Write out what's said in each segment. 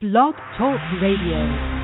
Blog Talk Radio.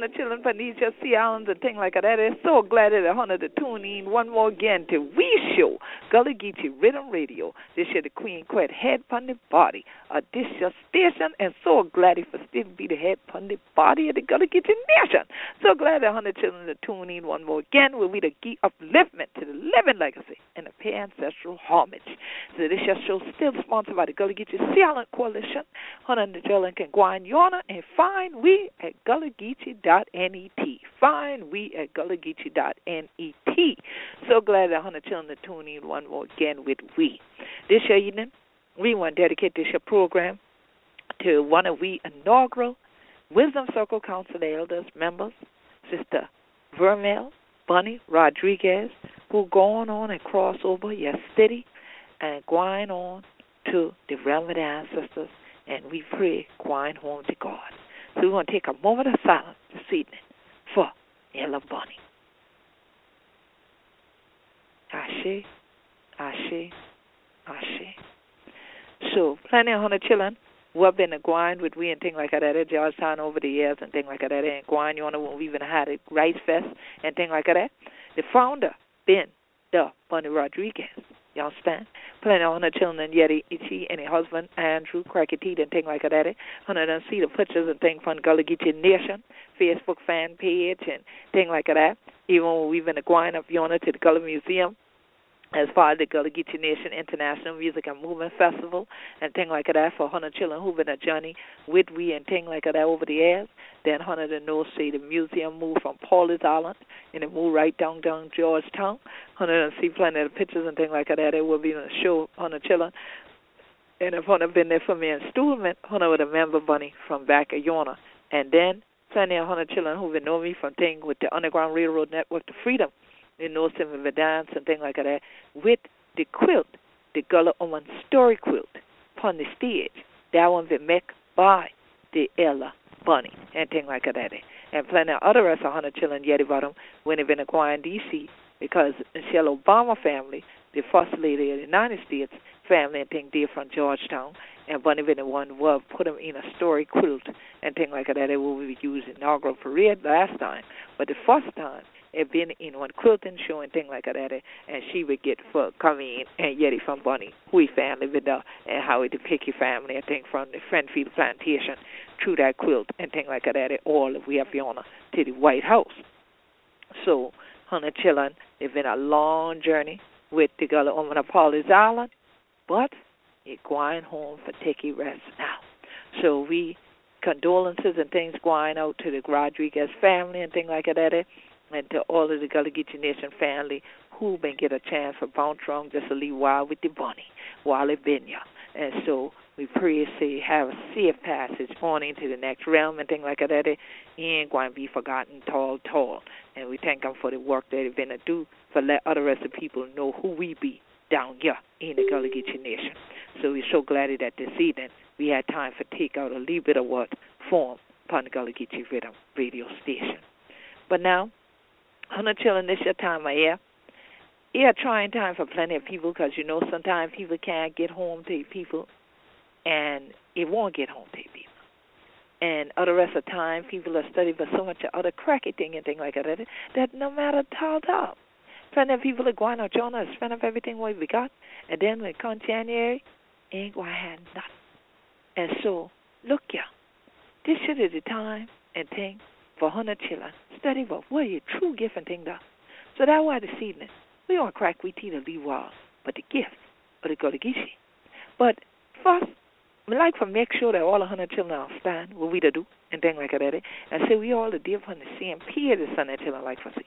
The children from these just sea islands and things like that. They're so glad that they're wanted to tune in one more again to We Show, Gullah Geechee Riddim Radio. This year the Queen Quet head on the body. Uh, this your station and so glad for still be the head on the body of the Gullah Geechee Nation. So glad that hundred children to tune in one more again will be the key upliftment to the living legacy and the pay ancestral homage. So this your show still sponsored by the Gullah Geechee Island Coalition. Hundred the can go on yonder and find we at gullahgeechee.com net. Find we at gullahgeechee.net. So glad that Hunter children to tune in one again with we. This year evening, we want to dedicate this year program to one of we inaugural Wisdom Circle Council Elders members, Sister Vermelle Bunny Rodrigues, who going on and cross over yesterday and going on to the realm of the ancestors, and we pray going home to God. So we're going to take a moment of silence this evening for Ella Bunny. Ashe, Ashe, Ashe. So, plenty of hundred children who have been going with we and things like that at Georgetown over the years and things like that and going on when we even had a rice fest and things like that. The founder Ben, the Bunny Rodrigues. You understand? Plenty on her children, yet she and her husband, Andrew, cracky teeth and things like that. Done see the pictures and things from Gullah Geechee Nation Facebook fan page and things like that. Even when we've been going up yonder to the Gullah Museum as far as the Gullah Geechee Nation International Music and Movement Festival and things like that for hundred children who've been a journey with we and things like that over the years. Then hundred and North Sea the museum moved from Pawleys Island and it moved right down down Georgetown. Hundred and see plenty of pictures and things like that. It will be on the show hundred children. And if Hunter been there for me in Stuhlman, Hunter would remember Bunny from back at Yona. And then plenty of hundred children who've been know me from thing with the Underground Railroad Network to Freedom you know, some of the dance and things like that, with the quilt, the Gullah Oman story quilt, upon the stage. That one been made by the Ella Bunny and things like that. And plenty of other of hundred children yet about them when they've been acquiring DC because Michelle Obama family, the first lady of the United States family and things dear from Georgetown and Bunny been the one who put them in a story quilt and things like that. They will be used inaugural parade last time. But the first time had been in one quilting show and thing like that, and she would get for coming in and Yeti from Bunny, Hui family with the and how it depict your family, I think from the Friendfield plantation through that quilt and thing like that, all of we have Fiona to the White House. So, Hunter children, it's been a long journey with the girl on Pawleys Island, but it going home for taking rest now. So we condolences and things going out to the Rodrigues family and things like that, and to all of the Gullah Geechee Nation family who been get a chance for bounce wrong just a little while with the bunny while it been ya. And so we pray say have a safe passage on into the next realm and things like that. He ain't going to be forgotten tall, tall. And we thank him for the work that he been to do for let other rest of people know who we be down here in the Gullah Geechee Nation. So we're so glad that this evening we had time for take out a little bit of what form upon the Gullah Geechee Riddim radio station. But now, Chilling this your time of year. Yeah, trying time for plenty of people because you know sometimes people can't get home to people and it won't get home to people. And other rest of time, people are studying for so much other cracky thing and thing like that that no matter how up. Plenty of people are going out Jonah spend up everything what we got, and then when it comes January, ain't going to have nothing. And so, look ya, this should be the time and thing for hundred children. Study about what your true gift and thing does. So that's why this evening we don't crack we teeth to leave wall, but the gift of the Gullah Geechee. But first, we like to make sure that all the hundred children understand what we to do and things like that. And say we all the dear from the same peer the son children like for see.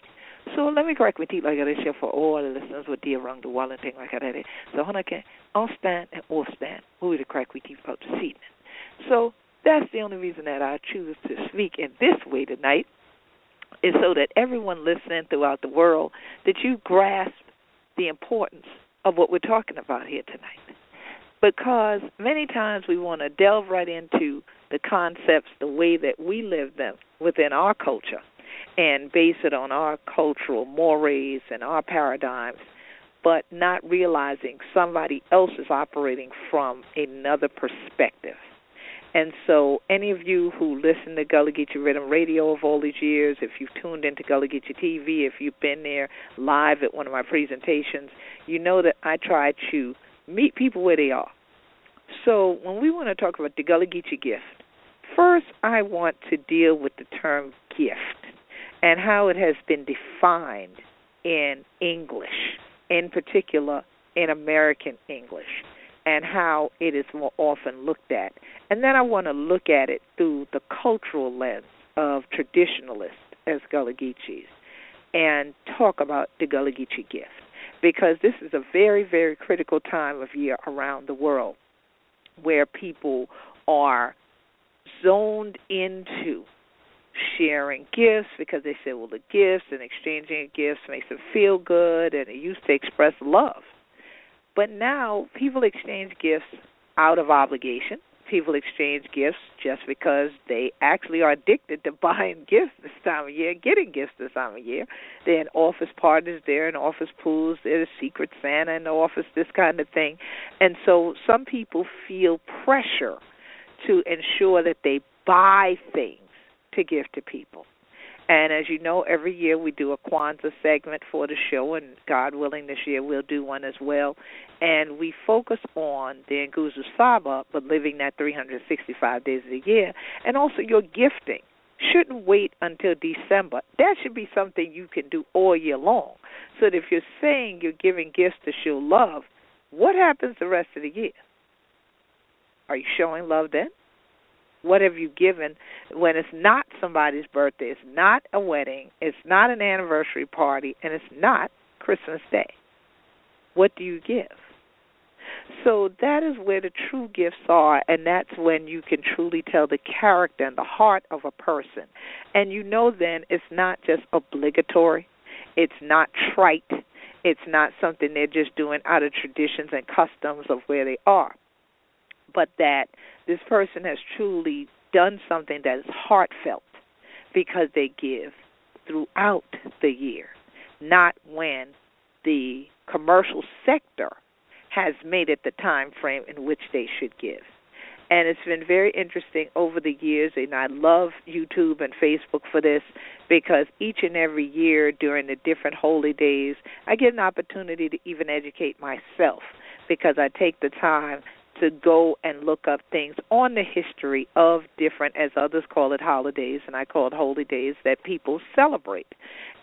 So let me correct with you like this here for all the listeners with dear around the world and things like that. So hundred can understand and all stand what we the crack we teeth about this evening. So that's the only reason that I choose to speak in this way tonight is so that everyone listening throughout the world that you grasp the importance of what we're talking about here tonight. Because many times we want to delve right into the concepts, the way that we live them within our culture, and base it on our cultural mores and our paradigms, but not realizing somebody else is operating from another perspective. And so, any of you who listen to Gullah Geechee Riddim Radio of all these years, if you've tuned into Gullah Geechee TV, if you've been there live at one of my presentations, you know that I try to meet people where they are. So, when we want to talk about the Gullah Geechee gift, first I want to deal with the term gift and how it has been defined in English, in particular in American English and how it is more often looked at. And then I want to look at it through the cultural lens of traditionalists as Gullah Geechees and talk about the Gullah Geechee gift because this is a very, very critical time of year around the world where people are zoned into sharing gifts because they say, well, the gifts and exchanging gifts makes them feel good and it used to express love. But now people exchange gifts out of obligation. People exchange gifts just because they actually are addicted to buying gifts this time of year, getting gifts this time of year. They're office parties, they're in office pools, they're the secret Santa in the office, this kind of thing. And so some people feel pressure to ensure that they buy things to give to people. And as you know, every year we do a Kwanzaa segment for the show, and God willing, this year we'll do one as well. And we focus on the Nguzo Saba, but living that 365 days of the year, and also your gifting. Shouldn't wait until December. That should be something you can do all year long. So that if you're saying you're giving gifts to show love, what happens the rest of the year? Are you showing love then? What have you given when it's not somebody's birthday, it's not a wedding, it's not an anniversary party, and it's not Christmas Day? What do you give? So that is where the true gifts are, and that's when you can truly tell the character and the heart of a person. And you know then it's not just obligatory, it's not trite, it's not something they're just doing out of traditions and customs of where they are but that this person has truly done something that is heartfelt because they give throughout the year, not when the commercial sector has made it the time frame in which they should give. And it's been very interesting over the years, and I love YouTube and Facebook for this because each and every year during the different holy days, I get an opportunity to even educate myself because I take the time to go and look up things on the history of different, as others call it, holidays, and I call it holy days that people celebrate.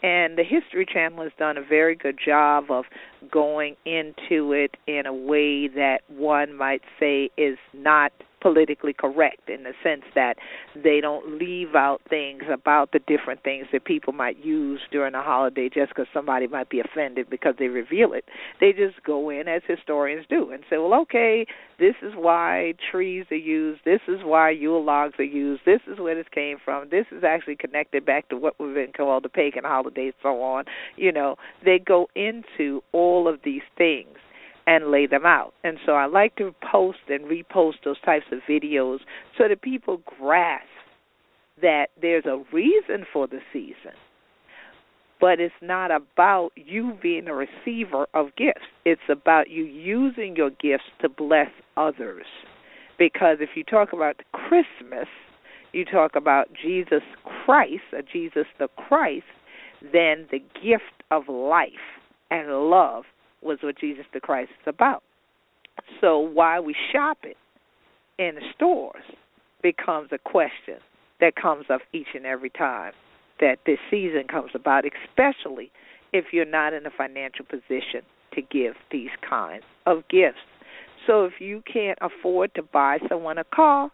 And the History Channel has done a very good job of going into it in a way that one might say is not politically correct in the sense that they don't leave out things about the different things that people might use during a holiday just because somebody might be offended because they reveal it. They just go in as historians do and say, well, okay, this is why trees are used, this is why Yule logs are used, this is where this came from, this is actually connected back to what we've been called the pagan holidays, so on. You know, they go into all of these things and lay them out. And so I like to post and repost those types of videos so that people grasp that there's a reason for the season. But it's not about you being a receiver of gifts. It's about you using your gifts to bless others. Because if you talk about Christmas, you talk about Jesus Christ, or Jesus the Christ, then the gift of life and love was what Jesus the Christ is about. So why we shop it in the stores becomes a question that comes up each and every time that this season comes about, especially if you're not in a financial position to give these kinds of gifts. So if you can't afford to buy someone a car,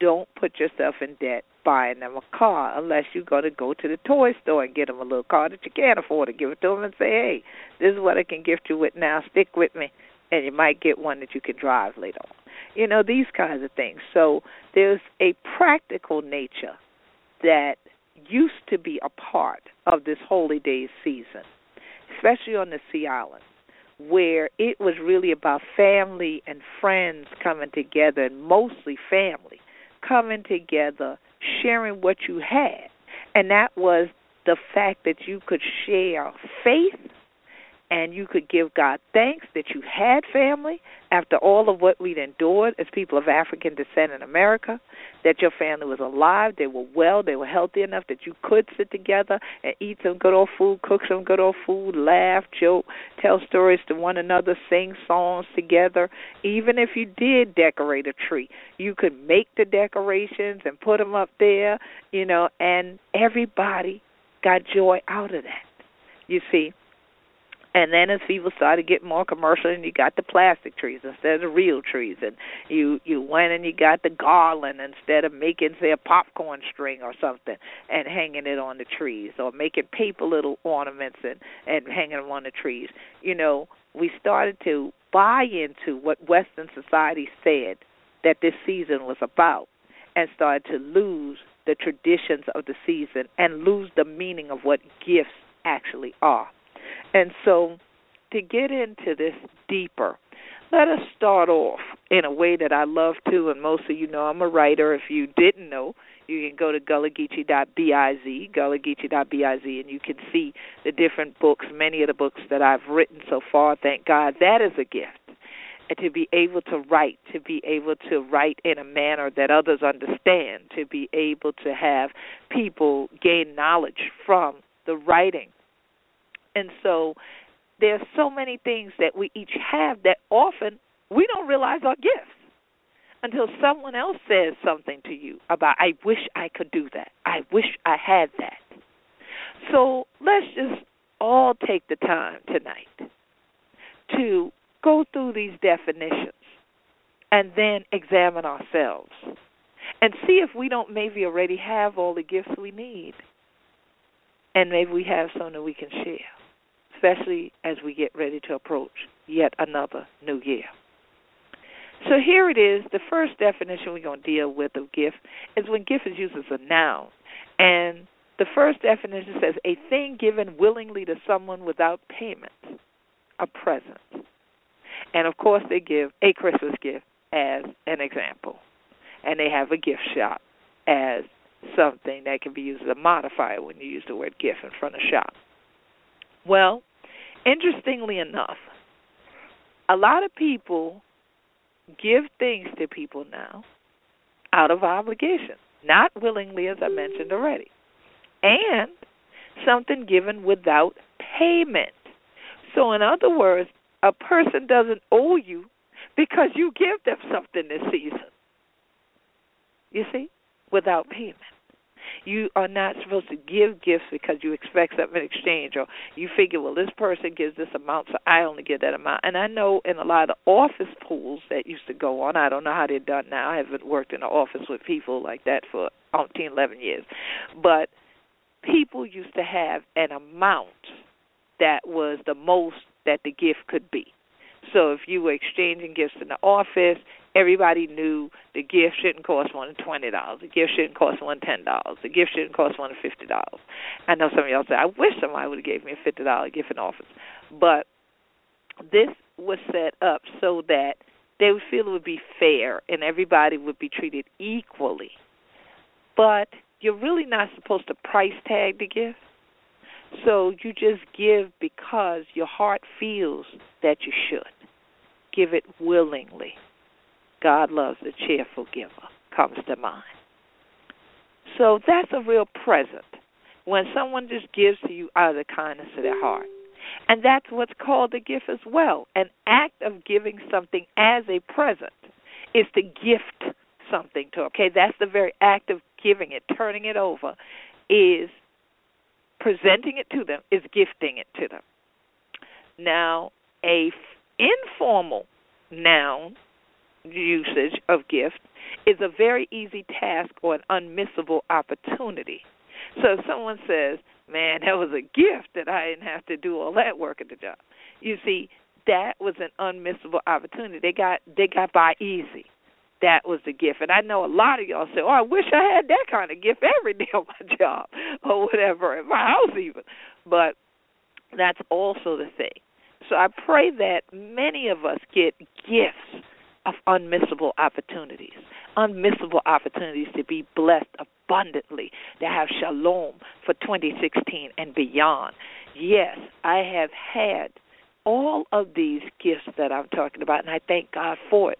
don't put yourself in debt buying them a car unless you're going to go to the toy store and get them a little car that you can't afford to give it to them and say, hey, this is what I can gift you with now. Stick with me. And you might get one that you can drive later on. You know, these kinds of things. So there's a practical nature that used to be a part of this holy days season, especially on the Sea Island, where it was really about family and friends coming together, and mostly family coming together sharing what you had. And that was the fact that you could share faith and you could give God thanks that you had family after all of what we'd endured as people of African descent in America, that your family was alive, they were well, they were healthy enough that you could sit together and eat some good old food, cook some good old food, laugh, joke, tell stories to one another, sing songs together. Even if you did decorate a tree, you could make the decorations and put them up there, you know, and everybody got joy out of that. You see, and then as people started getting more commercial, and you got the plastic trees instead of the real trees, and you you went and you got the garland instead of making say a popcorn string or something and hanging it on the trees, or making paper little ornaments and and hanging them on the trees. You know, we started to buy into what Western society said that this season was about, and started to lose the traditions of the season and lose the meaning of what gifts actually are. And so, to get into this deeper, let us start off in a way that I love to, and most of you know I'm a writer. If you didn't know, you can go to gullah-geechee.biz, and you can see the different books, many of the books that I've written so far. Thank God that is a gift. And to be able to write, to be able to write in a manner that others understand, to be able to have people gain knowledge from the writing and so there's so many things that we each have that often we don't realize are gifts until someone else says something to you about I wish I could do that. I wish I had that. So let's just all take the time tonight to go through these definitions and then examine ourselves and see if we don't maybe already have all the gifts we need and maybe we have some that we can share especially as we get ready to approach yet another new year. So here it is. The first definition we're going to deal with of gift is when gift is used as a noun. And the first definition says a thing given willingly to someone without payment, a present. And of course, they give a Christmas gift as an example. And they have a gift shop as something that can be used as a modifier when you use the word gift in front of shop. Well, Interestingly enough, a lot of people give things to people now out of obligation, not willingly, as I mentioned already, and something given without payment. So, in other words, a person doesn't owe you because you give them something this season. You see? Without payment. You are not supposed to give gifts because you expect something in exchange, or you figure, well, this person gives this amount, so I only give that amount. And I know in a lot of office pools that used to go on, I don't know how they're done now. I haven't worked in an office with people like that for 10, 11 years. But people used to have an amount that was the most that the gift could be. So if you were exchanging gifts in the office, everybody knew the gift shouldn't cost more than twenty dollars. The gift shouldn't cost more than ten dollars. The gift shouldn't cost more than fifty dollars. I know some of y'all say, I wish somebody would have gave me a fifty dollar gift in office. But this was set up so that they would feel it would be fair and everybody would be treated equally. But you're really not supposed to price tag the gift. So you just give because your heart feels that you should. Give it willingly. God loves a cheerful giver, comes to mind. So that's a real present when someone just gives to you out of the kindness of their heart. And that's what's called a gift as well. An act of giving something as a present is to gift something to. Okay, that's the very act of giving it, turning it over, is presenting it to them, is gifting it to them. Now, a f- informal noun usage of gift is a very easy task or an unmissable opportunity. So if someone says, "Man, that was a gift that I didn't have to do all that work at the job," you see, that was an unmissable opportunity. They got they got by easy. That was the gift, and I know a lot of y'all say, "Oh, I wish I had that kind of gift every day on my job or whatever in my house even." But that's also the thing. So I pray that many of us get gifts of unmissable opportunities, unmissable opportunities to be blessed abundantly, to have shalom for 2016 and beyond. Yes, I have had all of these gifts that I'm talking about, and I thank God for it.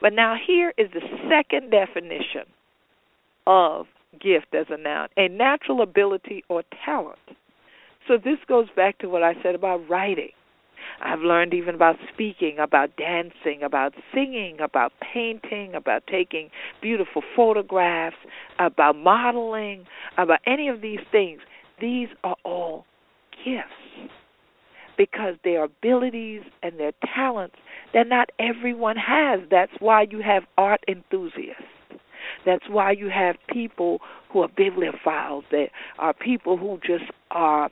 But now here is the second definition of gift as a noun a natural ability or talent. So this goes back to what I said about writing. I've learned even about speaking, about dancing, about singing, about painting, about taking beautiful photographs, about modeling, about any of these things. These are all gifts because they are abilities and their talents that not everyone has. That's why you have art enthusiasts. That's why you have people who are bibliophiles. There are people who just are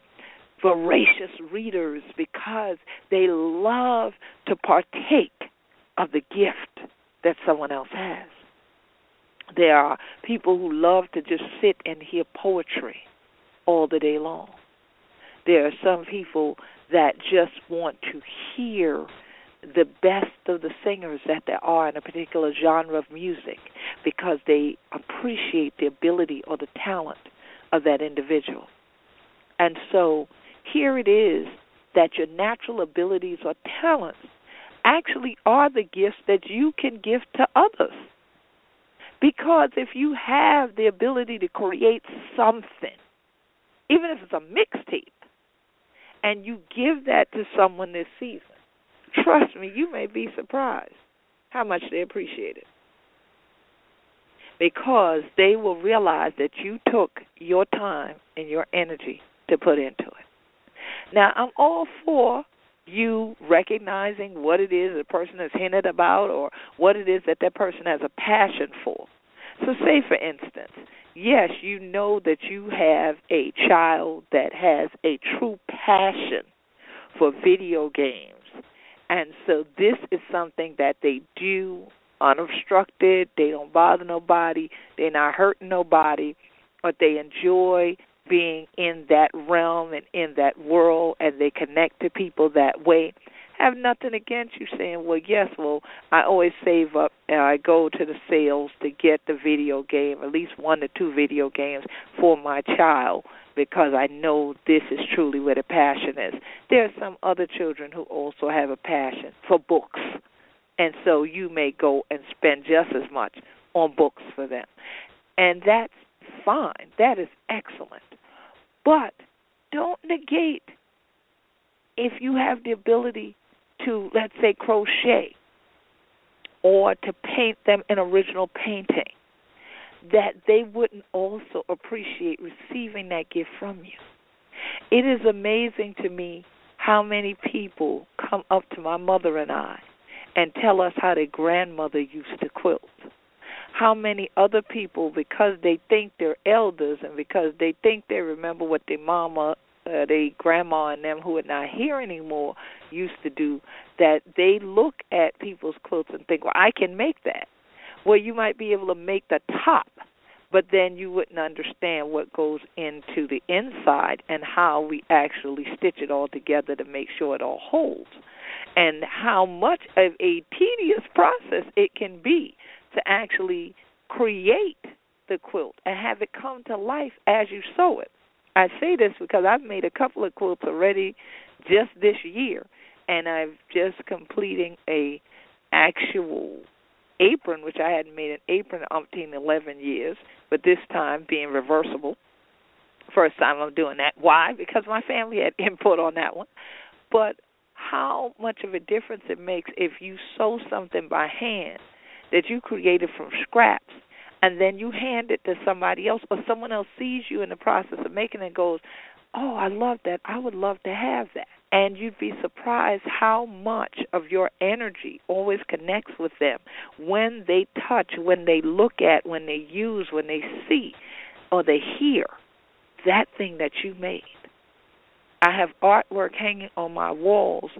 voracious readers because they love to partake of the gift that someone else has. There are people who love to just sit and hear poetry all the day long. There are some people that just want to hear the best of the singers that there are in a particular genre of music because they appreciate the ability or the talent of that individual. And so here it is that your natural abilities or talents actually are the gifts that you can give to others. Because if you have the ability to create something, even if it's a mixtape, and you give that to someone this season, trust me, you may be surprised how much they appreciate it. Because they will realize that you took your time and your energy to put into it. Now, I'm all for you recognizing what it is a person has hinted about or what it is that that person has a passion for. So, say for instance, yes, you know that you have a child that has a true passion for video games. And so, this is something that they do unobstructed, they don't bother nobody, they're not hurting nobody, but they enjoy being in that realm and in that world and they connect to people that way have nothing against you saying, Well, yes, well, I always save up and I go to the sales to get the video game, at least one to two video games for my child because I know this is truly where the passion is. There are some other children who also have a passion for books. And so you may go and spend just as much on books for them. And that's fine. That is excellent. But don't negate if you have the ability to, let's say, crochet or to paint them an original painting, that they wouldn't also appreciate receiving that gift from you. It is amazing to me how many people come up to my mother and I and tell us how their grandmother used to quilt. How many other people, because they think they're elders and because they think they remember what their mama, uh, their grandma, and them who are not here anymore used to do, that they look at people's quilts and think, well, I can make that. Well, you might be able to make the top, but then you wouldn't understand what goes into the inside and how we actually stitch it all together to make sure it all holds and how much of a tedious process it can be to actually create the quilt and have it come to life as you sew it. I say this because I've made a couple of quilts already just this year and I've just completing a actual apron, which I hadn't made an apron umpteen eleven years, but this time being reversible. First time I'm doing that. Why? Because my family had input on that one. But how much of a difference it makes if you sew something by hand that you created from scraps and then you hand it to somebody else or someone else sees you in the process of making it and goes, Oh, I love that. I would love to have that. And you'd be surprised how much of your energy always connects with them when they touch, when they look at, when they use, when they see, or they hear that thing that you made. I have artwork hanging on my walls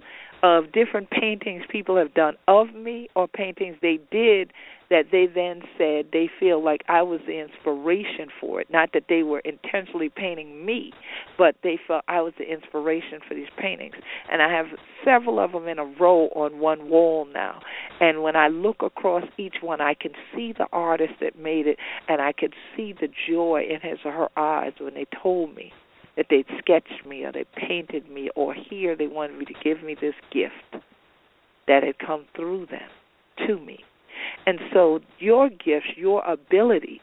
of different paintings people have done of me or paintings they did that they then said they feel like I was the inspiration for it. Not that they were intentionally painting me, but they felt I was the inspiration for these paintings. And I have several of them in a row on one wall now. And when I look across each one, I can see the artist that made it, and I can see the joy in his or her eyes when they told me that they'd sketched me or they painted me or here they wanted me to give me this gift that had come through them to me. And so your gifts, your abilities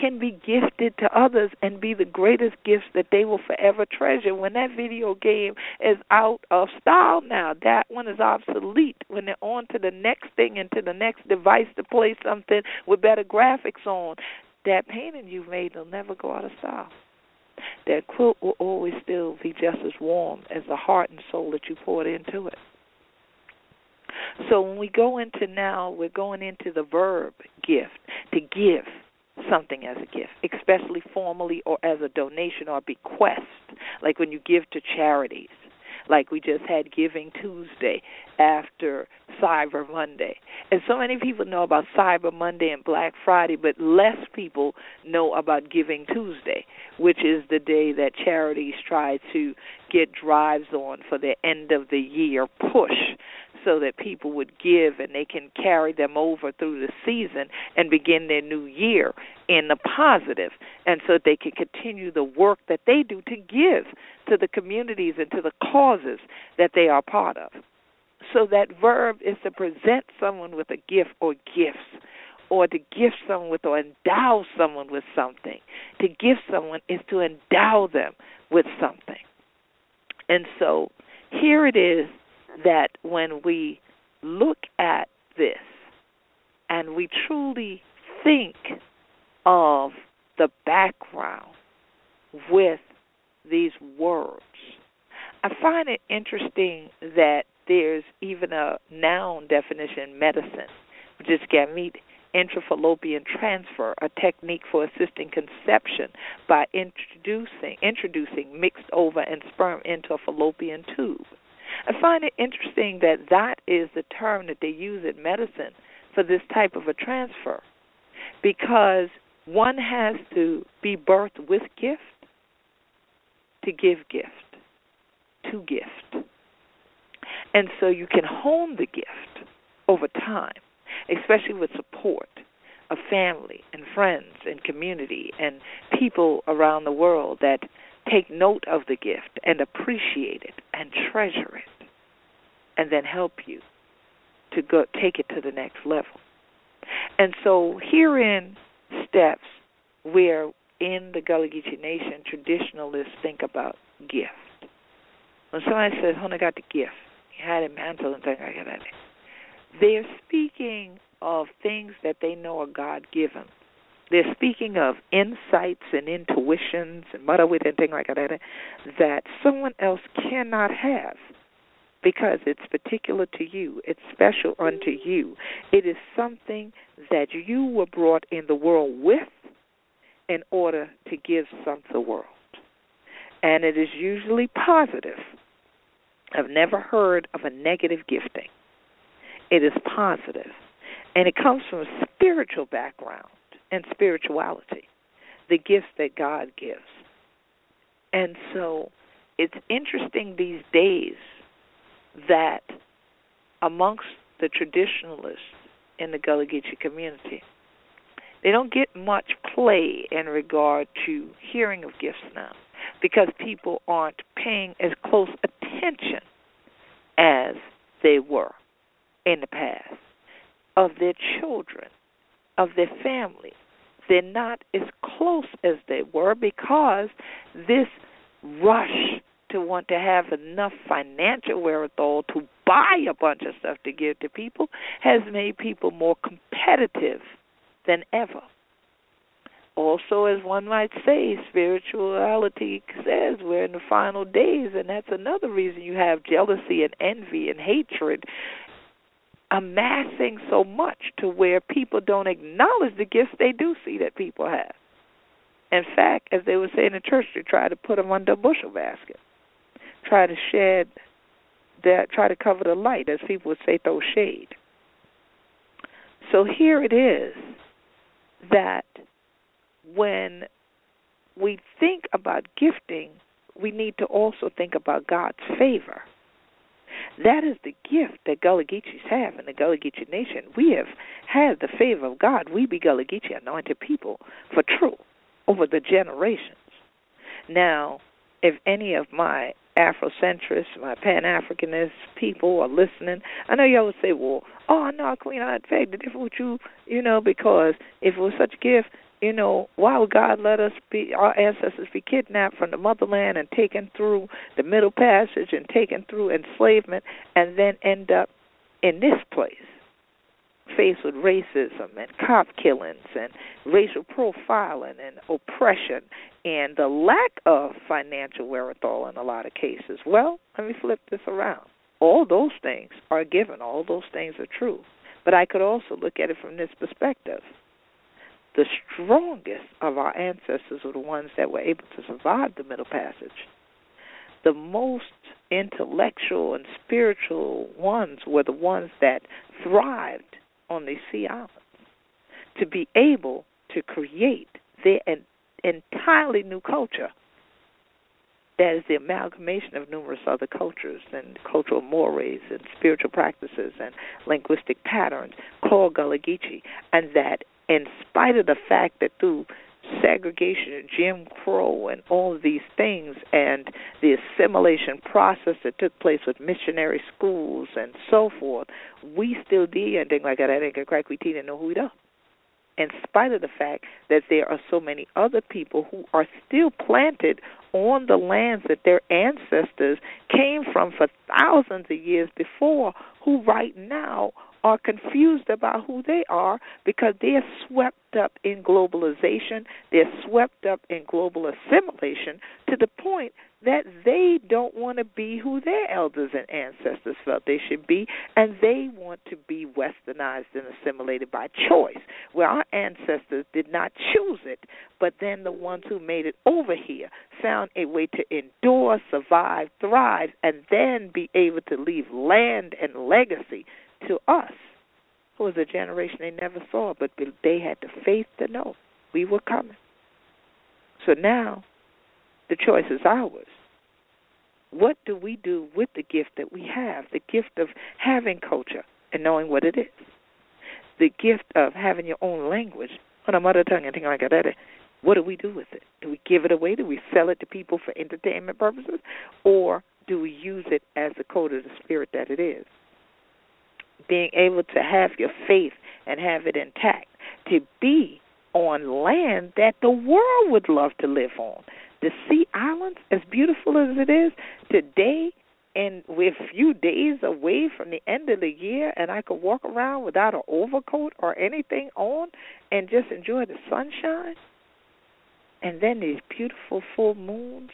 can be gifted to others and be the greatest gifts that they will forever treasure. When that video game is out of style now, that one is obsolete. When they're on to the next thing and to the next device to play something with better graphics on, that painting you've made will never go out of style that quilt will always still be just as warm as the heart and soul that you poured into it. So when we go into now, we're going into the verb gift, to give something as a gift, especially formally or as a donation or bequest, like when you give to charities like we just had Giving Tuesday after Cyber Monday. And so many people know about Cyber Monday and Black Friday, but less people know about Giving Tuesday, which is the day that charities try to get drives on for the end of the year push so that people would give and they can carry them over through the season and begin their new year in the positive and so they can continue the work that they do to give to the communities and to the causes that they are part of. So that verb is to present someone with a gift or gifts or to gift someone with or endow someone with something. To give someone is to endow them with something. And so here it is that when we look at this and we truly think of the background with these words, I find it interesting that there's even a noun definition medicine, which is gamete intrafallopian transfer, a technique for assisting conception by introducing introducing mixed ova and sperm into a fallopian tube. I find it interesting that that is the term that they use in medicine for this type of a transfer because one has to be birthed with gift to give gift, to gift. And so you can hone the gift over time, especially with support of family and friends and community and people around the world that take note of the gift and appreciate it and treasure it and then help you to go take it to the next level. And so herein steps where in the Gullah Geechee Nation traditionalists think about gift. When somebody says, Honey got the gift, he had a mantle and things like that, they're speaking of things that they know are God given. They're speaking of insights and intuitions and motherwit and things like that that someone else cannot have because it's particular to you. It's special unto you. It is something that you were brought in the world with in order to give some to the world. And it is usually positive. I've never heard of a negative gifting. It is positive. And it comes from a spiritual background and spirituality, the gifts that God gives. And so it's interesting these days that amongst the traditionalists in the Gullah Geechee community, they don't get much play in regard to hearing of gifts now because people aren't paying as close attention as they were in the past of their children, of their family. They're not as close as they were because this rush to want to have enough financial wherewithal to buy a bunch of stuff to give to people has made people more competitive than ever. Also, as one might say, spirituality says we're in the final days, and that's another reason you have jealousy and envy and hatred amassing so much to where people don't acknowledge the gifts they do see that people have. In fact, as they would say in the church, they try to put them under a bushel basket, try to shed that, try to cover the light, as people would say, throw shade. So here it is that when we think about gifting, we need to also think about God's favor. That is the gift that Gullah Geechees have in the Gullah Geechee Nation. We have had the favor of God. We be Gullah Geechee anointed people for true over the generations. Now, if any of my Afrocentrists, my Pan Africanist people are listening, I know y'all would say, Well, oh no, Queen I'd beg the difference with you, you know, because if it was such a gift, you know, why would God let us be our ancestors be kidnapped from the motherland and taken through the Middle Passage and taken through enslavement and then end up in this place? faced with racism and cop killings and racial profiling and oppression and the lack of financial wherewithal in a lot of cases. Well, let me flip this around. All those things are given, all those things are true. But I could also look at it from this perspective. The strongest of our ancestors were the ones that were able to survive the Middle Passage. The most intellectual and spiritual ones were the ones that thrived on these sea islands to be able to create their entirely new culture that is the amalgamation of numerous other cultures and cultural mores and spiritual practices and linguistic patterns called Gullah Geechee, and that in spite of the fact that through segregation and Jim Crow and all of these things and the assimilation process that took place with missionary schools and so forth, we still did and things like that. I think crack we didn't know who we are. In spite of the fact that there are so many other people who are still planted on the lands that their ancestors came from for thousands of years before, who right now are confused about who they are because they're swept up in globalization, they're swept up in global assimilation to the point that they don't want to be who their elders and ancestors felt they should be, and they want to be westernized and assimilated by choice, where our ancestors did not choose it, but then the ones who made it over here found a way to endure, survive, thrive, and then be able to leave land and legacy to us, who was a generation they never saw, but they had the faith to know we were coming. So now the choice is ours. What do we do with the gift that we have? The gift of having culture and knowing what it is. The gift of having your own language on a mother tongue and like that. What do we do with it? Do we give it away? Do we sell it to people for entertainment purposes? Or do we use it as the code of the spirit that it is? Being able to have your faith and have it intact, to be on land that the world would love to live on. The sea islands, as beautiful as it is, today and we're a few days away from the end of the year and I could walk around without an overcoat or anything on and just enjoy the sunshine. And then these beautiful full moons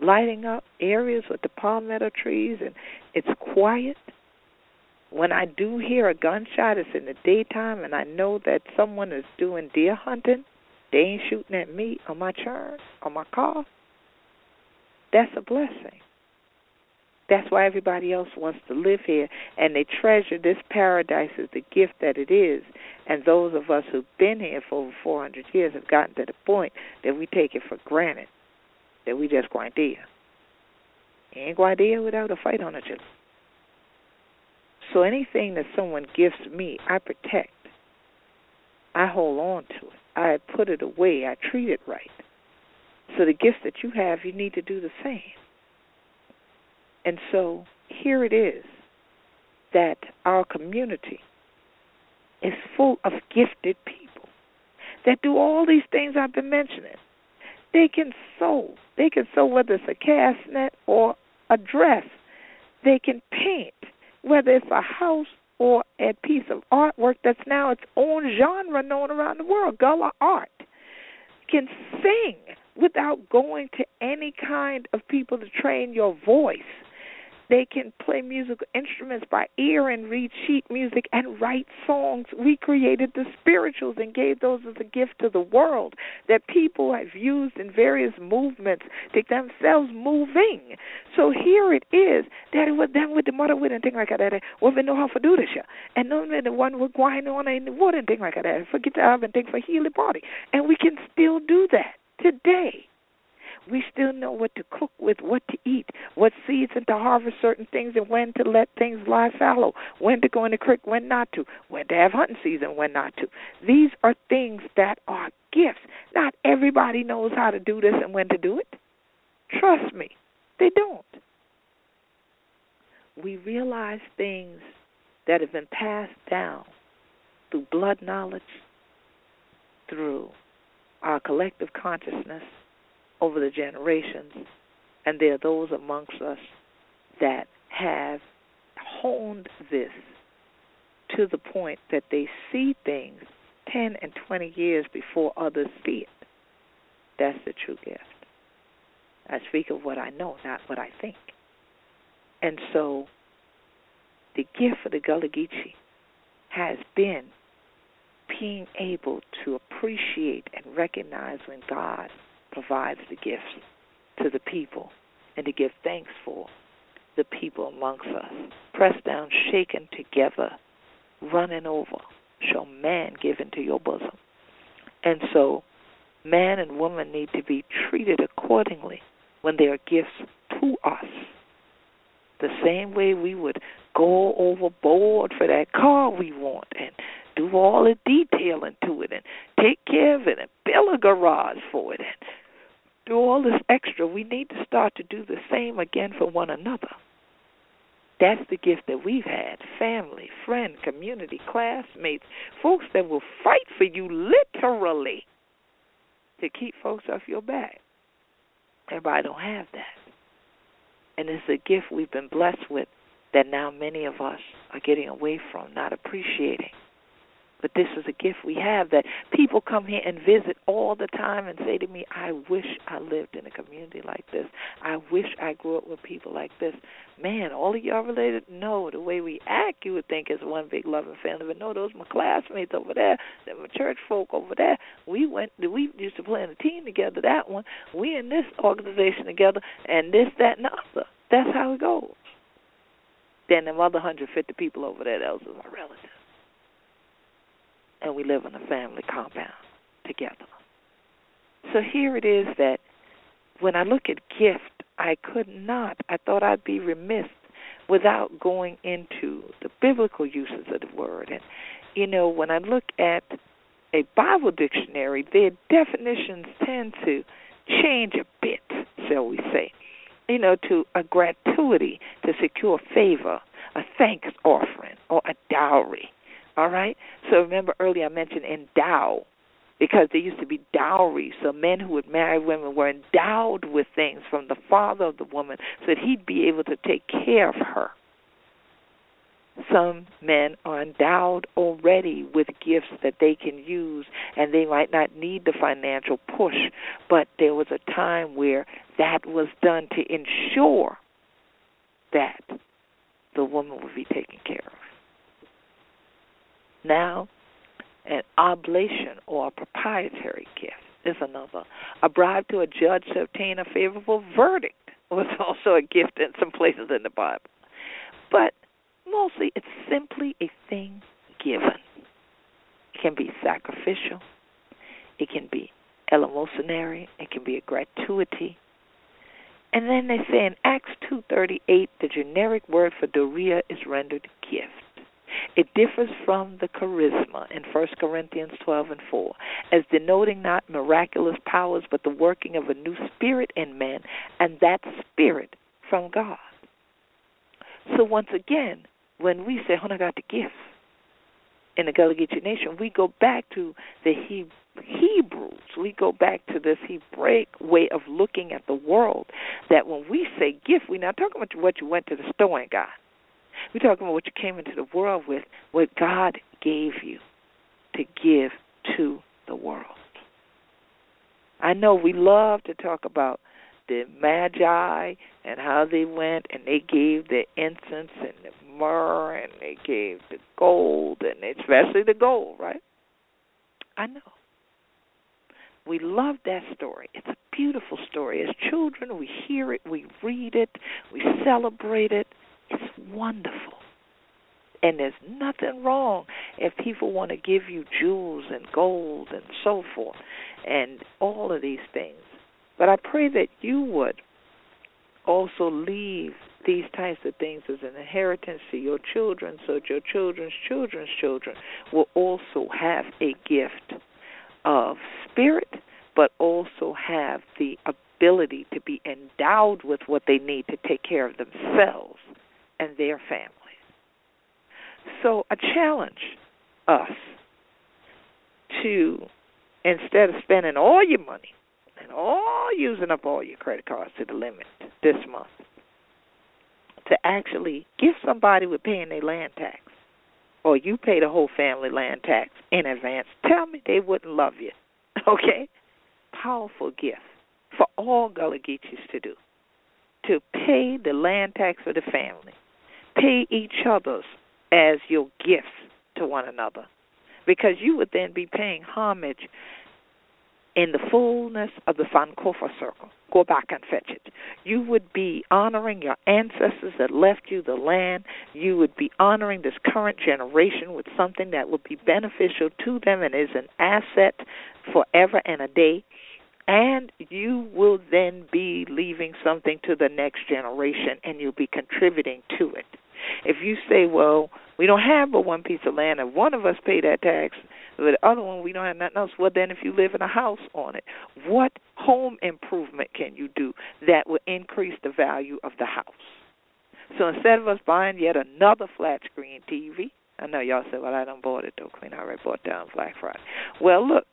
lighting up areas with the palmetto trees and it's quiet. When I do hear a gunshot, it's in the daytime, and I know that someone is doing deer hunting. They ain't shooting at me on my churn, on my car. That's a blessing. That's why everybody else wants to live here, and they treasure this paradise as the gift that it is. And those of us who've been here for over 400 years have gotten to the point that we take it for granted that we just going there. ain't there without a fight on it. So anything that someone gives me, I protect. I hold on to it. I put it away. I treat it right. So the gifts that you have, you need to do the same. And so here it is that our community is full of gifted people that do all these things I've been mentioning. They can sew. They can sew whether it's a cast net or a dress. They can paint whether it's a house or a piece of artwork that's now its own genre known around the world, Gullah art, can sing without going to any kind of people to train your voice they can play musical instruments by ear and read sheet music and write songs. We created the spirituals and gave those as a gift to the world that people have used in various movements to themselves moving. So here it is that it was then with the mother with and thing like that. We know how to do this. And then the one with going on in the water and thing like that. For guitar and thing for healing body. And we can still do that today we still know what to cook with, what to eat, what seeds and to harvest certain things, and when to let things lie fallow, when to go in the creek, when not to, when to have hunting season, when not to. These are things that are gifts. Not everybody knows how to do this and when to do it. Trust me, they don't. We realize things that have been passed down through blood knowledge, through our collective consciousness, over the generations, and there are those amongst us that have honed this to the point that they see things 10 and 20 years before others see it. That's the true gift. I speak of what I know, not what I think. And so the gift of the Gullah Geechee has been being able to appreciate and recognize when God provides the gifts to the people and to give thanks for the people amongst us. Pressed down, shaken together, running over, shall man give into your bosom. And so, man and woman need to be treated accordingly when they are gifts to us. The same way we would go overboard for that car we want and do all the detailing to it and take care of it and build a garage for it and do all this extra, we need to start to do the same again for one another. That's the gift that we've had family, friend, community, classmates, folks that will fight for you literally to keep folks off your back. Everybody don't have that. And it's a gift we've been blessed with that now many of us are getting away from, not appreciating. But this is a gift we have that people come here and visit all the time and say to me, I wish I lived in a community like this. I wish I grew up with people like this. Man, all of y'all related? No, the way we act, you would think is one big loving family. But no, those my classmates over there, they're my church folk over there. We went, we used to play in a team together. That one, we in this organization together, and this, that, and the other. That's how it goes. Then them other 150 people over there, those are my relatives and we live in a family compound together. So here it is that when I look at gift, I could not, I thought I'd be remiss without going into the biblical uses of the word. And, you know, when I look at a Bible dictionary, their definitions tend to change a bit, shall we say. You know, to a gratuity to secure favor, a thanks offering, or a dowry All right? So remember earlier I mentioned endow because there used to be dowry. So men who would marry women were endowed with things from the father of the woman so that he'd be able to take care of her. Some men are endowed already with gifts that they can use, and they might not need the financial push, but there was a time where that was done to ensure that the woman would be taken care of. Now, an oblation or a proprietary gift is another. A bribe to a judge to obtain a favorable verdict was also a gift in some places in the Bible. But mostly it's simply a thing given. It can be sacrificial, it can be eleemosynary, it can be a gratuity. And then they say in Acts 2:38 the generic word for dorea is rendered gift. It differs from the charisma in 1 Corinthians 12 and 4 as denoting not miraculous powers but the working of a new spirit in men and that spirit from God. So once again, when we say, "Oh, I got the gift," in the Gullah Geechee Nation, we go back to the he- Hebrews. We go back to this Hebraic way of looking at the world. That when we say gift, we're not talking about what you went to the store and got. We're talking about what you came into the world with, what God gave you to give to the world. I know we love to talk about the magi and how they went and they gave the incense and the myrrh and they gave the gold and especially the gold, right? I know. We love that story. It's a beautiful story. As children, we hear it, we read it, we celebrate it. It's wonderful. And there's nothing wrong if people want to give you jewels and gold and so forth and all of these things. But I pray that you would also leave these types of things as an inheritance to your children so that your children's children's children will also have a gift of spirit, but also have the ability to be endowed with what they need to take care of themselves and their families. So I challenge us to, instead of spending all your money and all using up all your credit cards to the limit this month, to actually give somebody with paying their land tax, or you pay the whole family land tax in advance, tell me they wouldn't love you. Okay? Powerful gift for all Gullah Geechees to do. To pay the land tax for the family. Pay each other's as your gifts to one another. Because you would then be paying homage in the fullness of the Sankofa circle. Go back and fetch it. You would be honoring your ancestors that left you the land. You would be honoring this current generation with something that would be beneficial to them and is an asset forever and a day. And you will then be leaving something to the next generation and you'll be contributing to it. If you say, well, we don't have but one piece of land, and one of us pay that tax, but the other one we don't have nothing else. Well, then if you live in a house on it, what home improvement can you do that will increase the value of the house? So instead of us buying yet another flat screen TV, I know y'all said, well, I don't bought it though, Queen. I already bought down Black Friday. Well, look,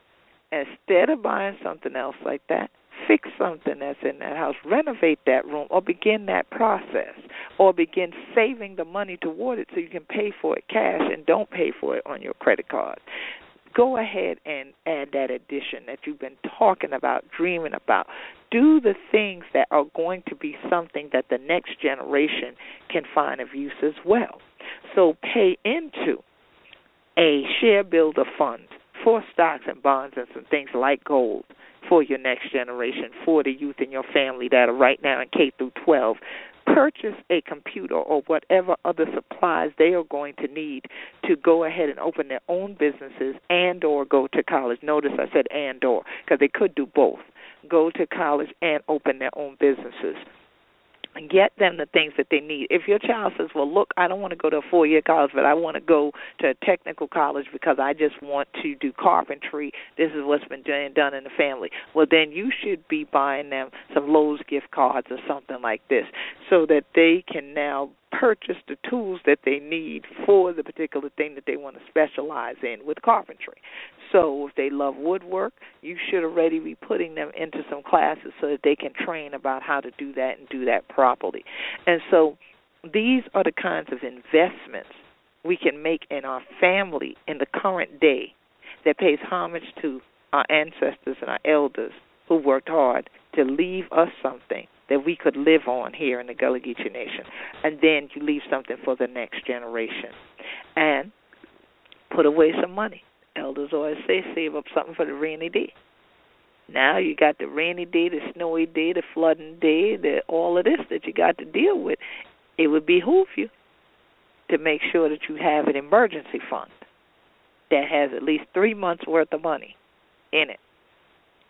instead of buying something else like that, fix something that's in that house, renovate that room, or begin that process, or begin saving the money toward it so you can pay for it cash and don't pay for it on your credit card. Go ahead and add that addition that you've been talking about, dreaming about. Do the things that are going to be something that the next generation can find of use as well. So pay into a share builder fund for stocks and bonds and some things like gold for your next generation, for the youth in your family that are right now in K through 12. Purchase a computer or whatever other supplies they are going to need to go ahead and open their own businesses and or go to college. Notice I said and or because they could do both. Go to college and open their own businesses get them the things that they need. If your child says, "Well, look, I don't want to go to a four-year college, but I want to go to a technical college because I just want to do carpentry. This is what's been done done in the family." Well, then you should be buying them some Lowe's gift cards or something like this, so that they can now purchase the tools that they need for the particular thing that they want to specialize in with carpentry. So if they love woodwork, you should already be putting them into some classes so that they can train about how to do that and do that properly. And so these are the kinds of investments we can make in our family in the current day that pays homage to our ancestors and our elders who worked hard to leave us something that we could live on here in the Gullah Geechee Nation. And then you leave something for the next generation. And put away some money. Elders always say save up something for the rainy day. Now you got the rainy day, the snowy day, the flooding day, the all of this that you got to deal with. It would behoove you to make sure that you have an emergency fund that has at least three months worth of money in it.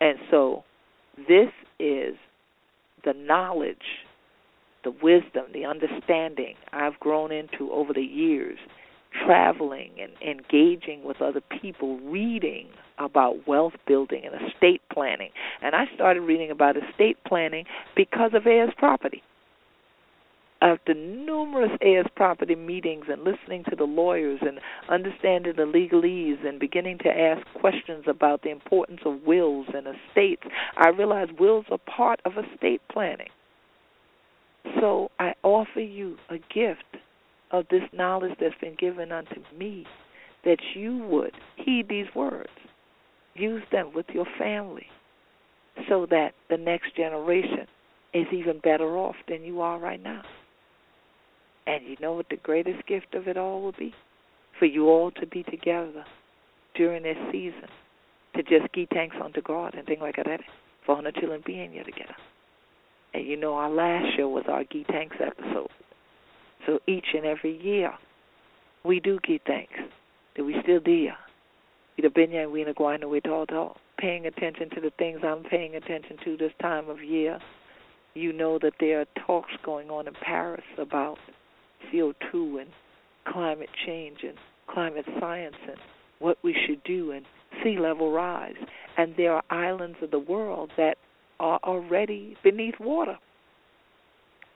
And so this is the knowledge, the wisdom, the understanding I've grown into over the years, traveling and engaging with other people, reading about wealth building and estate planning. And I started reading about estate planning because of heirs property after numerous heirs property meetings and listening to the lawyers and understanding the legalese and beginning to ask questions about the importance of wills and estates, I realized wills are part of estate planning. So I offer you a gift of this knowledge that's been given unto me that you would heed these words, use them with your family so that the next generation is even better off than you are right now. And you know what the greatest gift of it all will be? For you all to be together during this season to just give thanks unto God and things like that for our children being here together. And you know our last show was our give thanks episode. So each and every year we do give thanks that we still there. Either been here we going away all paying attention to the things I'm paying attention to this time of year. You know that there are talks going on in Paris about CO2 and climate change and climate science and what we should do and sea level rise. And there are islands of the world that are already beneath water.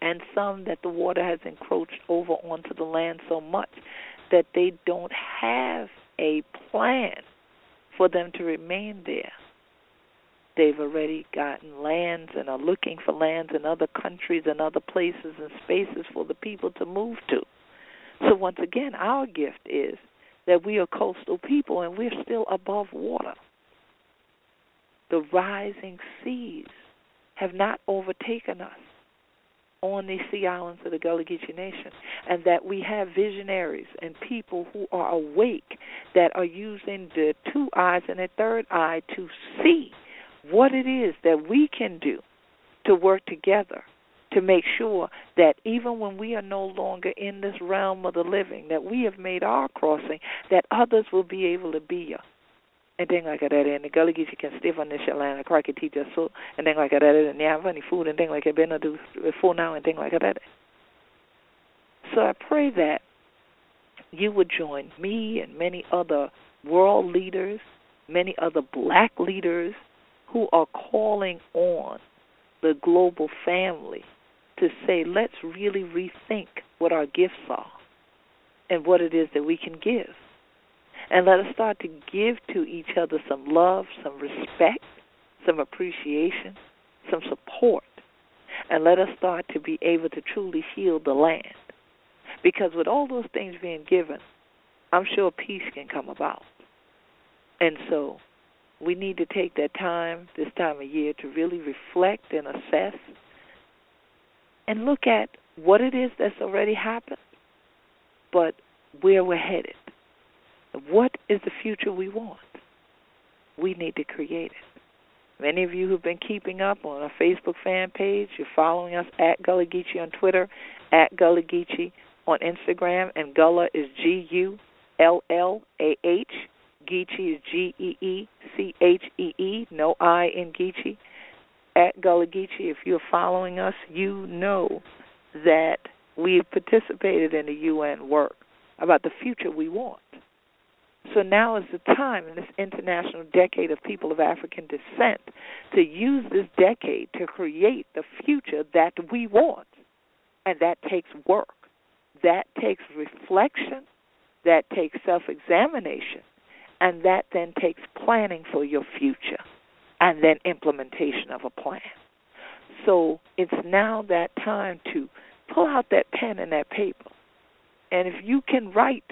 And some that the water has encroached over onto the land so much that they don't have a plan for them to remain there. They've already gotten lands and are looking for lands in other countries and other places and spaces for the people to move to. So, once again, our gift is that we are coastal people and we're still above water. The rising seas have not overtaken us on these sea islands of the Gullah Geechee Nation, and that we have visionaries and people who are awake that are using the two eyes and a third eye to see what it is that we can do to work together to make sure that even when we are no longer in this realm of the living, that we have made our crossing, that others will be able to be here. And things like that, and the gully you can stiff on this land, and crack teach us so, and things like that, and you have any food and things like that, been do before now and things like that. So I pray that you would join me and many other world leaders, many other black leaders, who are calling on the global family to say, let's really rethink what our gifts are and what it is that we can give. And let us start to give to each other some love, some respect, some appreciation, some support. And let us start to be able to truly heal the land. Because with all those things being given, I'm sure peace can come about. And so we need to take that time this time of year to really reflect and assess and look at what it is that's already happened, but where we're headed. What is the future we want? We need to create it. Many of you who've been keeping up on our Facebook fan page, you're following us at Gullah Geechee on Twitter, at Gullah Geechee on Instagram, and Gullah is G U L L A H Geechee is G E E C H E E, no I in Geechee. At Gullah Geechee, if you're following us, you know that we've participated in the UN work about the future we want. So now is the time in this international decade of people of African descent to use this decade to create the future that we want. And that takes work. that takes reflection, that takes self examination, and that then takes planning for your future and then implementation of a plan. So it's now that time to pull out that pen and that paper. And if you can write,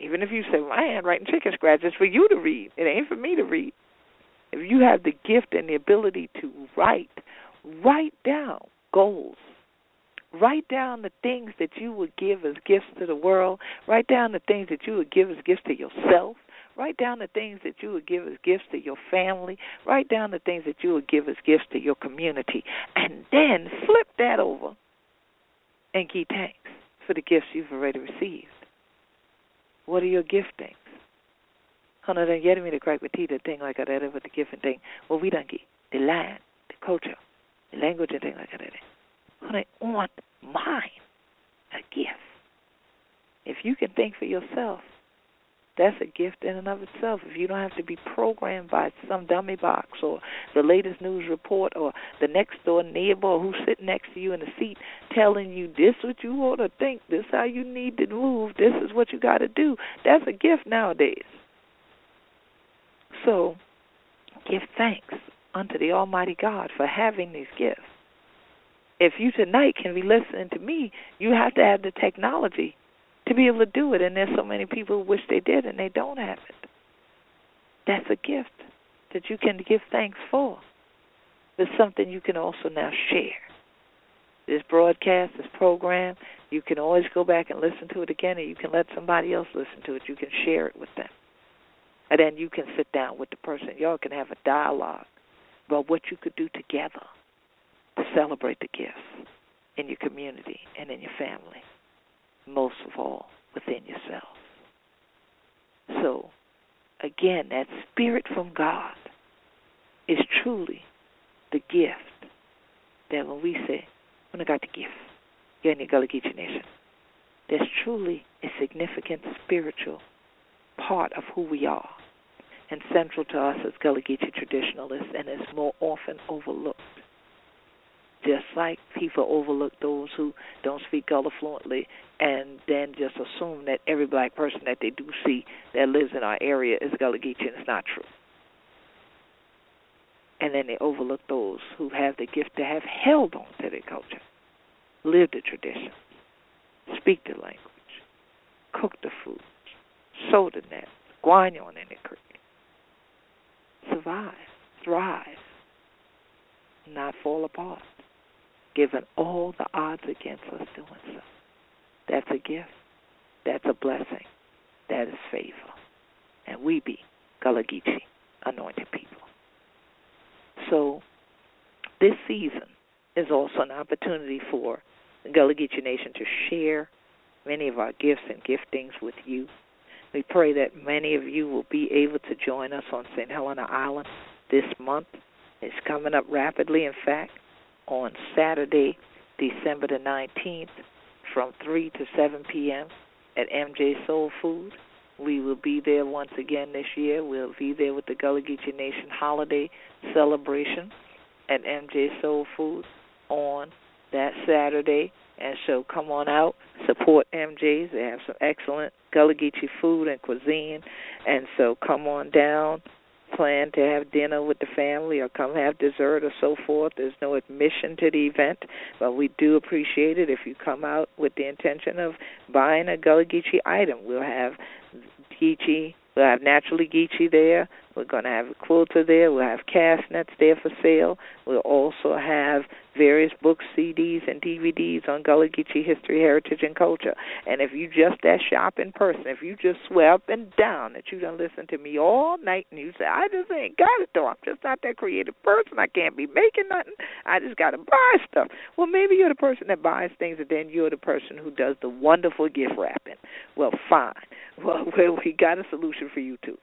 even if you say, My handwriting chicken scratch, it's for you to read. It ain't for me to read. If you have the gift and the ability to write, write down goals. Write down the things that you would give as gifts to the world. Write down the things that you would give as gifts to yourself. Write down the things that you would give as gifts to your family. Write down the things that you would give as gifts to your community. And then flip that over and give thanks for the gifts you've already received. What are your giftings? Honey, then get me the crack with tea, the thing like that, with the gift and thing. Well, we done get the land, the culture, the language and thing like that. Honey, on mine, a gift. If you can think for yourself, that's a gift in and of itself. If you don't have to be programmed by some dummy box or the latest news report or the next door neighbor who's sitting next to you in the seat telling you this what you ought to think, this how you need to move, this is what you got to do. That's a gift nowadays. So, give thanks unto the Almighty God for having these gifts. If you tonight can be listening to me, you have to have the technology to be able to do it. And there's so many people who wish they did and they don't have it. That's a gift that you can give thanks for. It's something you can also now share. This broadcast, this program, you can always go back and listen to it again, and you can let somebody else listen to it. You can share it with them. And then you can sit down with the person. Y'all can have a dialogue about what you could do together to celebrate the gifts in your community and in your family most of all within yourself. So, again, that spirit from God is truly the gift that when we say, when I got the gift, you're in the Gullah Geechee Nation, there's truly a significant spiritual part of who we are and central to us as Gullah Geechee traditionalists and is more often overlooked just like people overlook those who don't speak Gullah fluently and then just assume that every black person that they do see that lives in our area is Gullah Geechee, and it's not true. And then they overlook those who have the gift to have held on to their culture, live the tradition, speak the language, cook the food, sew the net, guanyon in the creek, survive, thrive, not fall apart given all the odds against us doing so. That's a gift. That's a blessing. That is favor. And we be Geechee, anointed people. So this season is also an opportunity for Geechee Nation to share many of our gifts and giftings with you. We pray that many of you will be able to join us on St. Helena Island this month. It's coming up rapidly, in fact on Saturday, December the 19th, from 3 to 7 p.m. at MJ Soul Food. We will be there once again this year. We'll be there with the Gullah Geechee Nation holiday celebration at MJ Soul Food on that Saturday. And so come on out, support MJ's. They have some excellent Gullah Geechee food and cuisine. And so come on down plan to have dinner with the family or come have dessert or so forth. There's no admission to the event, but we do appreciate it if you come out with the intention of buying a Gullah Geechee item. We'll have Geechee, we'll have naturally Geechee there. We're going to have a quilter there. We'll have cast nets there for sale. We'll also have various books, CDs, and DVDs on Gullah Geechee history, heritage, and culture. And if you just that shop in person, if you just swear up and down that you don't listen to me all night and you say, I just ain't got it though, I'm just not that creative person, I can't be making nothing, I just got to buy stuff. Well, maybe you're the person that buys things and then you're the person who does the wonderful gift wrapping. Well, fine. Well, we got a solution for you too.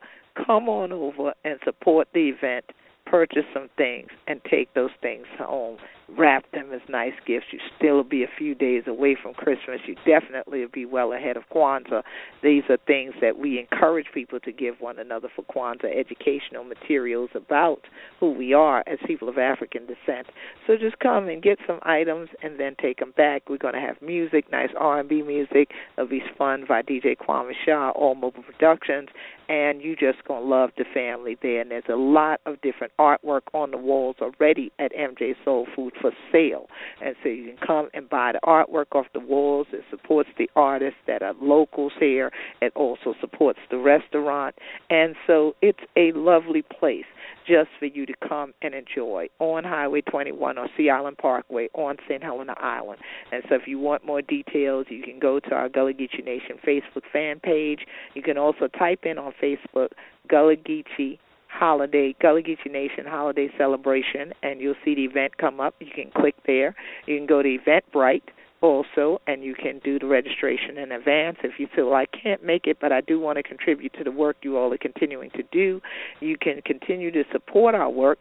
Come on over and support the event purchase some things and take those things home wrap them as nice gifts. You still be a few days away from Christmas. You definitely be well ahead of Kwanzaa. These are things that we encourage people to give one another for Kwanzaa educational materials about who we are as people of African descent. So just come and get some items and then take them back. We're going to have music, nice R&B music. It'll be fun by DJ Kwame Shah, All Mobile Productions, and you just gonna love the family there. And there's a lot of different artwork on the walls already at MJ Soul Food for sale, and so you can come and buy the artwork off the walls. It supports the artists that are locals here. It also supports the restaurant, and so it's a lovely place just for you to come and enjoy on Highway 21 or Sea Island Parkway on St. Helena Island. And so if you want more details, you can go to our Gullah Geechee Nation Facebook fan page. You can also type in on Facebook Gullah Geechee holiday Gullah Geechee Nation holiday celebration and you'll see the event come up. You can click there. You can go to Eventbrite also, and you can do the registration in advance if you feel I can't make it, but I do want to contribute to the work you all are continuing to do. You can continue to support our work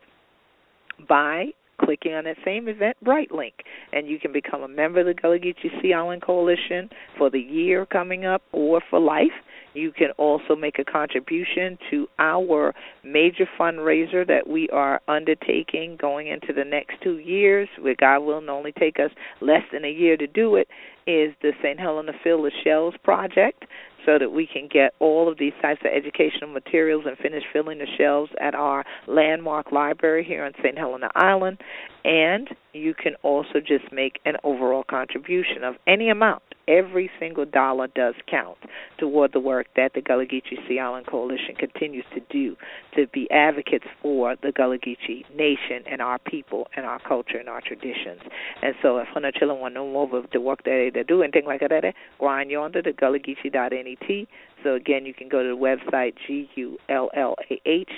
by clicking on that same Eventbrite link, and you can become a member of the Gullah Geechee Sea Island Coalition for the year coming up or for life. You can also make a contribution to our major fundraiser that we are undertaking going into the next two years, where God will only take us less than a year to do it, is the St. Helena Fill the Shelves Project so that we can get all of these types of educational materials and finish filling the shelves at our landmark library here on St. Helena Island. And you can also just make an overall contribution of any amount. Every single dollar does count toward the work that the Gullah Geechee Sea Island Coalition continues to do to be advocates for the Gullah Geechee Nation and our people and our culture and our traditions. And so if Hana Chilla want to know more of the work that they do and things like that, on yonder to gullahgeechee.net. So again, you can go to the website G U L L A H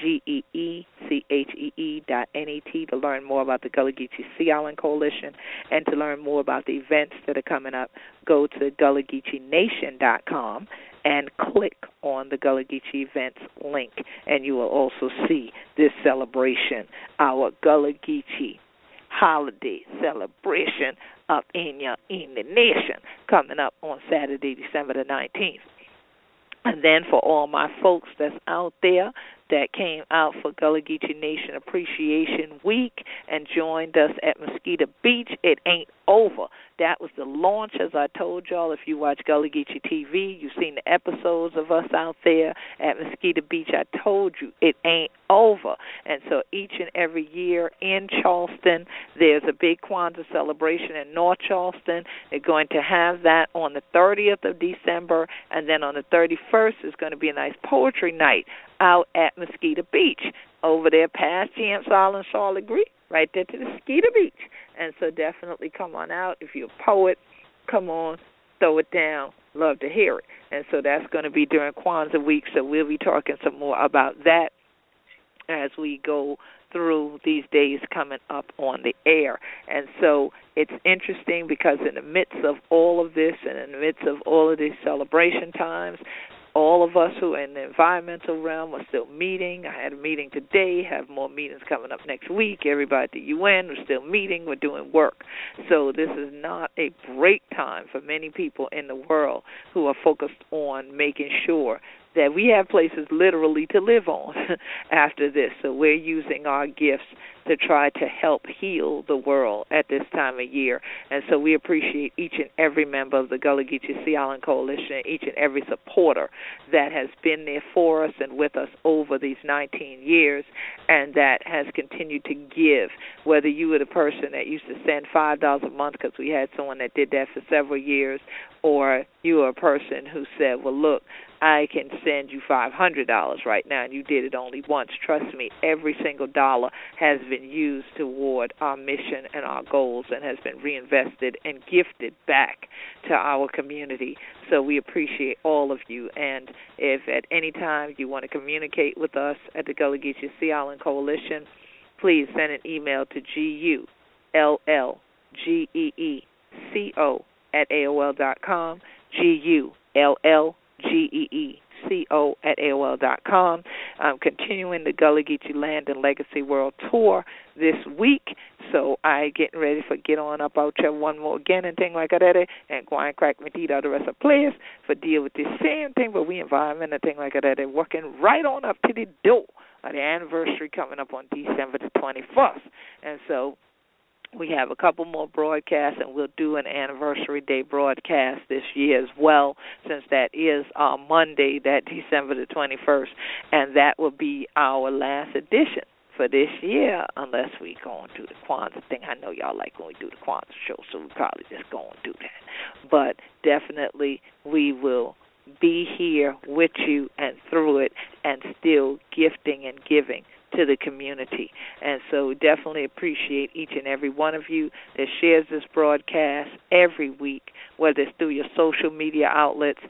G E E C H E E dot N E T to learn more about the Gullah Geechee Sea Island Coalition and to learn more about the events that are coming up. Go to GullahGeechee dot com and click on the Gullah Geechee events link, and you will also see this celebration, our Gullah Geechee holiday celebration up in your in the nation coming up on Saturday, December the nineteenth. And then for all my folks that's out there that came out for Gullah Geechee Nation Appreciation Week and joined us at Mosquito Beach, it ain't over. That was the launch, as I told y'all. If you watch Gullah Geechee TV, you've seen the episodes of us out there at Mosquito Beach. I told you it ain't over. And so each and every year in Charleston, there's a big Kwanzaa celebration in North Charleston. They're going to have that on the 30th of December, and then on the 31st is going to be a nice poetry night out at Mosquito Beach over there past James Island, Charlotte Creek, right there to the Mosquito Beach. And so definitely come on out. If you're a poet, come on, throw it down. Love to hear it. And so that's going to be during Kwanzaa week. So we'll be talking some more about that as we go through these days coming up on the air. And so it's interesting because in the midst of all of this and in the midst of all of these celebration times, all of us who are in the environmental realm are still meeting. I had a meeting today, have more meetings coming up next week. Everybody at the UN, we're still meeting, we're doing work. So this is not a break time for many people in the world who are focused on making sure that we have places literally to live on after this. So we're using our gifts to try to help heal the world at this time of year. And so we appreciate each and every member of the Gullah Geechee Sea Island Coalition, each and every supporter that has been there for us and with us over these 19 years and that has continued to give. Whether you were the person that used to send $5 a month because we had someone that did that for several years, or you are a person who said, well, look, I can send you five hundred dollars right now, and you did it only once. Trust me, every single dollar has been used toward our mission and our goals, and has been reinvested and gifted back to our community. So we appreciate all of you. And if at any time you want to communicate with us at the Gullah Geechee Sea Island Coalition, please send an email to g u l l g e e c o at aol dot com. G U L L G E E co at AOL dot com. I'm continuing the Gullah Geechee Land and Legacy World Tour this week. So I getting ready for get on up out there one more again and thing like that and go and crack my teeth out the rest of players for deal with this same thing but we environment and thing like that working right on up to the door of the anniversary coming up on December the twenty first. And so we have a couple more broadcasts and we'll do an anniversary day broadcast this year as well since that is uh Monday that December the 21st and that will be our last edition for this year unless we go and do the Kwanzaa thing. I know y'all like when we do the Kwanzaa show, so we probably just go and do that. But definitely we will be here with you and through it and still gifting and giving to the community. And so definitely appreciate each and every one of you that shares this broadcast every week, whether it's through your social media outlets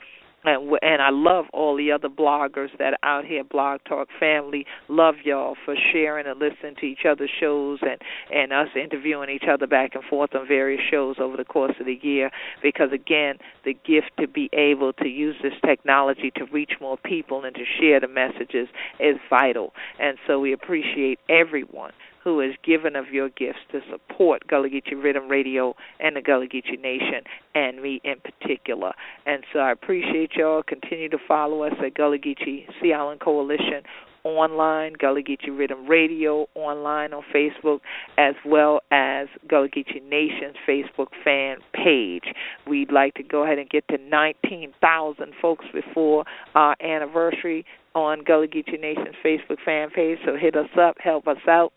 and and I love all the other bloggers that are out here, Blog Talk family. Love y'all for sharing and listening to each other's shows and and us interviewing each other back and forth on various shows over the course of the year. Because again, the gift to be able to use this technology to reach more people and to share the messages is vital. And so we appreciate everyone who has given of your gifts to support Gullah Geechee Riddim Radio and the Gullah Geechee Nation and me in particular. And so I appreciate y'all. Continue to follow us at Gullah Geechee Sea Island Coalition online, Gullah Geechee Riddim Radio online on Facebook, as well as Gullah Geechee Nation's Facebook fan page. We'd like to go ahead and get to 19,000 folks before our anniversary on Gullah Geechee Nation's Facebook fan page, so hit us up, help us out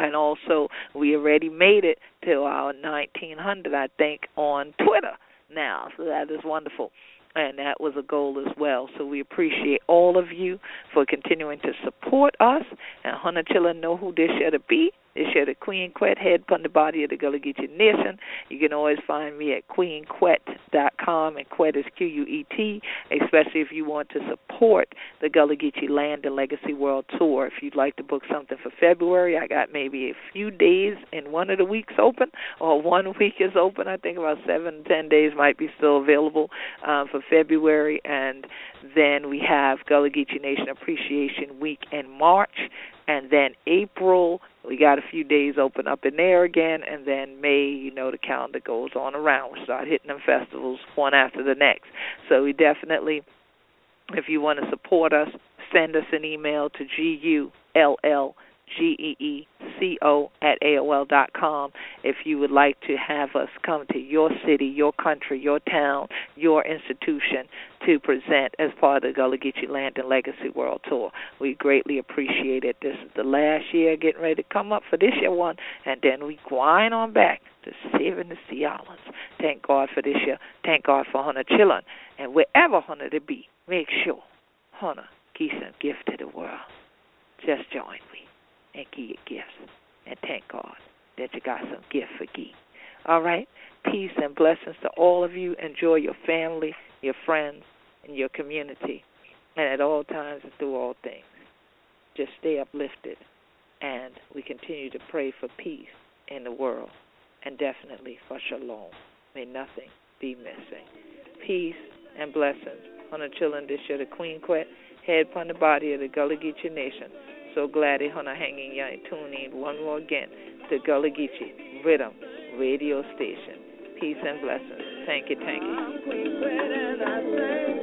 and also we already made it to our 1900 I think on Twitter now so that is wonderful and that was a goal as well. So we appreciate all of you for continuing to support us. And Hunter Chilla know who this should be. They share the Queen Quet head upon the body of the Gullah Geechee Nation. You can always find me at queenquet.com, and Quet is Q U E T, especially if you want to support the Gullah Geechee Land and Legacy World Tour. If you'd like to book something for February, I got maybe a few days in one of the weeks open, or one week is open. I think about seven, ten days might be still available um, for February. And then we have Gullah Geechee Nation Appreciation Week in March and then April we got a few days open up in there again, and then May, you know, the calendar goes on around. We start hitting them festivals one after the next. So we definitely, if you want to support us, send us an email to g u l l G E E C O at AOL dot com if you would like to have us come to your city, your country, your town, your institution to present as part of the Gullah Geechee Land and Legacy World Tour. We greatly appreciate it. This is the last year getting ready to come up for this year one, and then we grind on back to saving the Sea Islands. Thank God for this year. Thank God for Hunter Chillin. And wherever Hunter to be, make sure Hunter gives some gift to the world. Just join me and give your gifts. And thank God that you got some gift for Gee. All right? Peace and blessings to all of you. Enjoy your family, your friends, and your community. And at all times and through all things. Just stay uplifted. And we continue to pray for peace in the world. And definitely for shalom. May nothing be missing. Peace and blessings on the children this year, the Queen Quet, head upon the body of the Gullah Geechee Nation. So glad it hana hanging ya tune in one more again to Gullah Geechee Riddim Radio Station. Peace and blessings. Thank you, thank you.